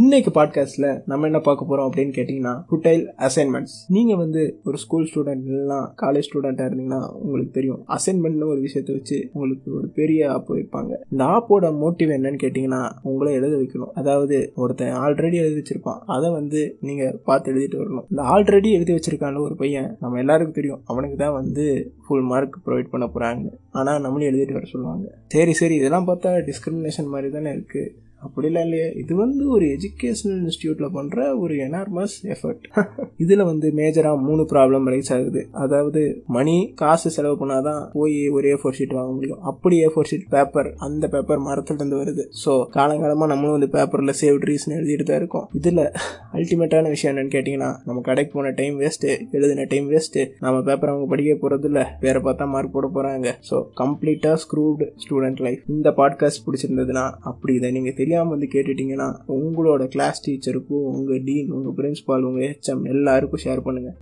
இன்னைக்கு பாட்காஸ்ட்ல நம்ம என்ன பார்க்க போறோம் அப்படின்னு கேட்டீங்கன்னா ஃபுட்டைல் அசைன்மெண்ட்ஸ் நீங்க வந்து ஒரு ஸ்கூல் ஸ்டூடெண்ட் இல்லைனா காலேஜ் ஸ்டூடெண்டா இருந்தீங்கன்னா உங்களுக்கு தெரியும். அசைன்மெண்ட்னு ஒரு விஷயத்தை வச்சு உங்களுக்கு ஒரு பெரிய ஆப் வைப்பாங்க. இந்த ஆப்போட மோட்டிவ் என்னன்னு கேட்டீங்கன்னா உங்களை எழுத வைக்கணும். அதாவது ஒருத்தன் ஆல்ரெடி எழுதி வச்சிருப்பான். அதை வந்து நீங்க பார்த்து எழுதிட்டு வரணும். இந்த ஆல்ரெடி எழுதி வச்சிருக்கான ஒரு பையன் நம்ம எல்லாருக்கும் தெரியும். அவனுக்கு தான் வந்து ஃபுல் மார்க் ப்ரொவைட் பண்ண போறாங்க. ஆனால் நம்மளும் எழுதிட்டு வர சொல்லுவாங்க. சரி சரி இதெல்லாம் பார்த்தா டிஸ்கிரிமினேஷன் மாதிரி தானே இருக்கு. அப்படிலாம் இல்லையே. இது வந்து ஒரு எஜுகேஷனல் இன்ஸ்டியூட்டில் பண்ணுற ஒரு எனார்மஸ் எஃபர்ட் இதில் வந்து மேஜராக மூணு ப்ராப்ளம் ரைஸ் ஆகுது. அதாவது மணி காசு செலவு பண்ணாதான் போய் ஒரு ஏ ஃபோர் ஷீட் வாங்க முடியும். அப்படி ஏ ஃபோர் ஷீட் பேப்பர் அந்த பேப்பர் மரத்துலேருந்து வருது. ஸோ காலங்காலமாக நம்மளும் வந்து பேப்பரில் சேவ் ட்ரீஸ்னு எழுதிட்டு தான் இருக்கோம். இதில் அல்டிமேட்டான விஷயம் என்னென்னு கேட்டிங்கன்னா நம்ம கடைக்கு போன டைம் வேஸ்ட்டு எழுதின டைம் வேஸ்ட்டு நம்ம பேப்பர் அவங்க படிக்க போகிறது இல்லை வேறு பார்த்தா மார்க் போட போகிறாங்க ஸோ கம்ப்ளீட்டாக ஸ்க்ரூவ்டு ஸ்டூடெண்ட் லைஃப் இந்த பாட்காஸ்ட் பிடிச்சிருந்ததுன்னா அப்படி இதை நீங்க தெரியாமல் வந்து கேட்டுட்டீங்கன்னா உங்களோட கிளாஸ் டீச்சருக்கும் உங்கள் டீன் உங்கள் பிரின்ஸ்பால் உங்கள் ஹெச்எம் எல்லாருக்கும் ஷேர் பண்ணுங்கள்